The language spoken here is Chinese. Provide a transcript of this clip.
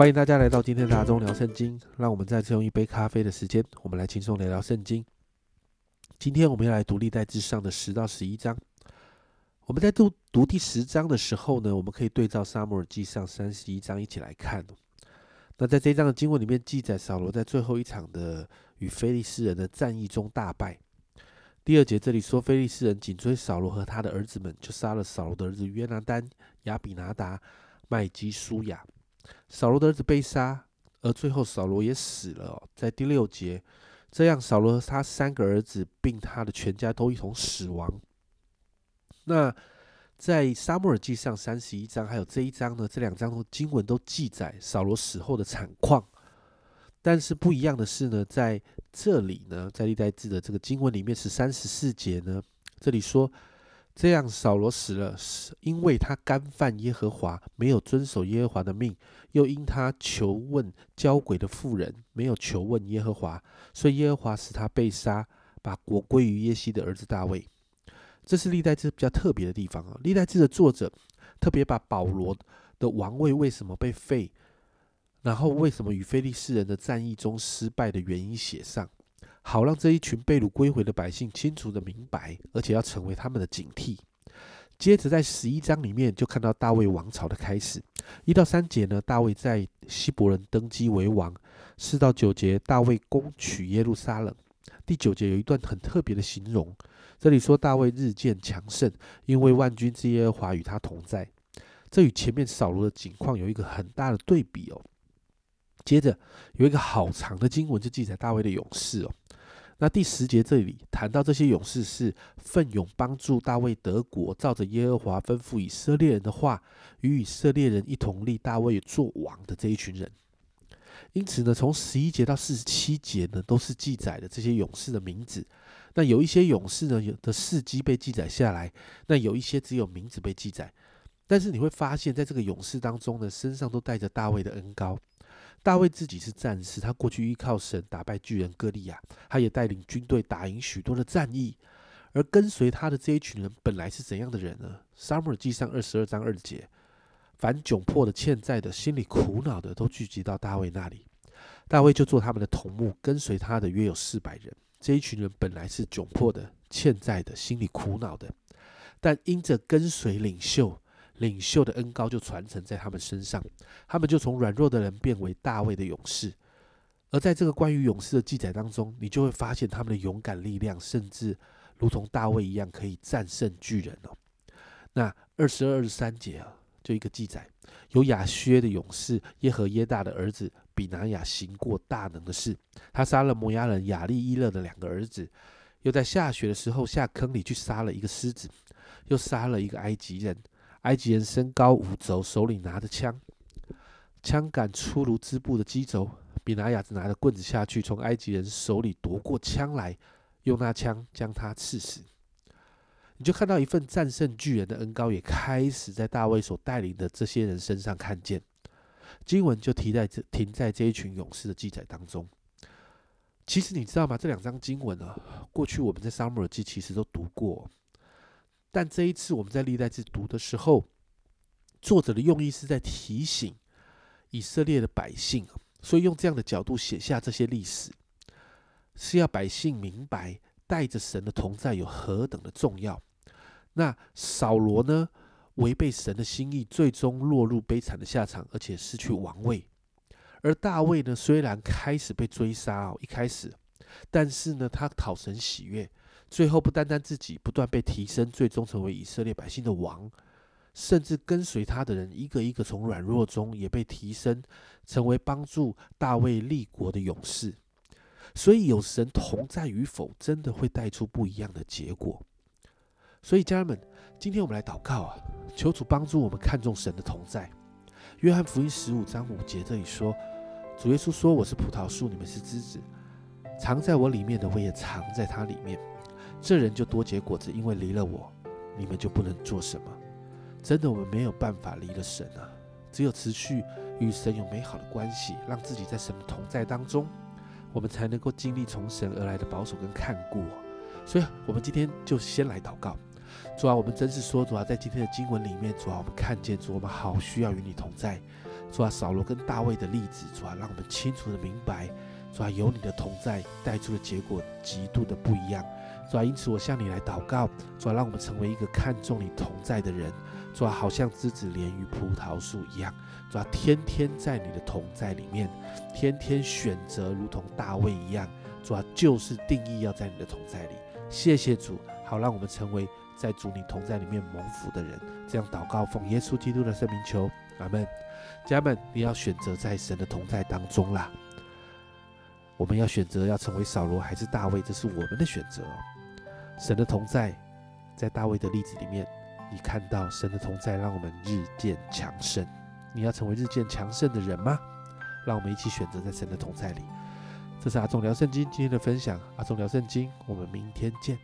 欢迎大家来到今天的大中聊圣经。让我们再次用一杯咖啡的时间，我们来轻松聊聊圣经。今天我们要来读历代至上的十到十一章。我们在读读第十章的时候呢，我们可以对照撒母耳记上三十一章一起来看。那在这一章的经文里面记载，扫罗在最后一场的与非利士人的战役中大败。第二节这里说，非利士人紧追扫罗和他的儿子们，就杀了扫罗的儿子约拿丹、亚比拿达、麦基舒雅。扫罗的儿子被杀，而最后扫罗也死了。在第六节，这样扫罗和他三个儿子并他的全家都一同死亡。那在沙漠耳记上三十一章，还有这一章呢，这两章的经文都记载扫罗死后的惨况。但是不一样的是呢，在这里呢，在历代志的这个经文里面是三十四节呢，这里说。这样，扫罗死了，是因为他干犯耶和华，没有遵守耶和华的命；又因他求问交鬼的妇人，没有求问耶和华，所以耶和华使他被杀，把国归于耶西的儿子大卫。这是历代志比较特别的地方啊！历代志的作者特别把保罗的王位为什么被废，然后为什么与非利士人的战役中失败的原因写上。好让这一群被掳归回的百姓清楚的明白，而且要成为他们的警惕。接着在十一章里面就看到大卫王朝的开始，一到三节呢，大卫在希伯伦登基为王；四到九节，大卫攻取耶路撒冷。第九节有一段很特别的形容，这里说大卫日渐强盛，因为万军之耶和华与他同在。这与前面扫罗的景况有一个很大的对比哦。接着有一个好长的经文，就记载大卫的勇士哦。那第十节这里谈到这些勇士是奋勇帮助大卫德国，照着耶和华吩咐以色列人的话，与以色列人一同立大卫做王的这一群人。因此呢，从十一节到四十七节呢，都是记载的这些勇士的名字。那有一些勇士呢，有的事迹被记载下来；那有一些只有名字被记载。但是你会发现在这个勇士当中呢，身上都带着大卫的恩高。大卫自己是战士，他过去依靠神打败巨人歌利亚，他也带领军队打赢许多的战役。而跟随他的这一群人本来是怎样的人呢？撒母耳记上二十二章二节，凡窘迫的、欠债的、心里苦恼的，都聚集到大卫那里，大卫就做他们的同牧，跟随他的约有四百人。这一群人本来是窘迫的、欠债的、心里苦恼的，但因着跟随领袖。领袖的恩高就传承在他们身上，他们就从软弱的人变为大卫的勇士。而在这个关于勇士的记载当中，你就会发现他们的勇敢力量，甚至如同大卫一样，可以战胜巨人哦。那二十二、二十三节啊，就一个记载，有亚薛的勇士耶和耶大的儿子比拿雅行过大能的事，他杀了摩押人亚利伊勒的两个儿子，又在下雪的时候下坑里去杀了一个狮子，又杀了一个埃及人。埃及人身高五肘，手里拿着枪，枪杆粗如织布的机轴。比拿雅子拿着棍子下去，从埃及人手里夺过枪来，用那枪将他刺死。你就看到一份战胜巨人的恩高，也开始在大卫所带领的这些人身上看见。经文就提在这停在这一群勇士的记载当中。其实你知道吗？这两章经文啊，过去我们在撒母耳记其实都读过。但这一次我们在历代志读的时候，作者的用意是在提醒以色列的百姓，所以用这样的角度写下这些历史，是要百姓明白带着神的同在有何等的重要。那扫罗呢，违背神的心意，最终落入悲惨的下场，而且失去王位。而大卫呢，虽然开始被追杀哦，一开始，但是呢，他讨神喜悦。最后不单单自己不断被提升，最终成为以色列百姓的王，甚至跟随他的人一个一个从软弱中也被提升，成为帮助大卫立国的勇士。所以有神同在与否，真的会带出不一样的结果。所以家人们，今天我们来祷告啊，求主帮助我们看重神的同在。约翰福音十五章五节这里说：“主耶稣说，我是葡萄树，你们是枝子，藏在我里面的，我也藏在他里面。”这人就多结果子，因为离了我，你们就不能做什么。真的，我们没有办法离了神啊！只有持续与神有美好的关系，让自己在神的同在当中，我们才能够经历从神而来的保守跟看顾。所以，我们今天就先来祷告。主啊，我们真是说，主啊，在今天的经文里面，主啊，我们看见主，我们好需要与你同在。主啊，扫罗跟大卫的例子，主啊，让我们清楚的明白，主啊，有你的同在带出的结果极度的不一样。主啊，因此我向你来祷告，主啊，让我们成为一个看重你同在的人。主啊，好像枝子连于葡萄树一样，主啊，天天在你的同在里面，天天选择如同大卫一样，主啊，就是定义要在你的同在里。谢谢主，好让我们成为在主你同在里面蒙福的人。这样祷告，奉耶稣基督的圣名求，阿门。家人们，你要选择在神的同在当中啦。我们要选择要成为扫罗还是大卫，这是我们的选择。神的同在，在大卫的例子里面，你看到神的同在让我们日渐强盛。你要成为日渐强盛的人吗？让我们一起选择在神的同在里。这是阿忠聊圣经今天的分享，阿忠聊圣经，我们明天见。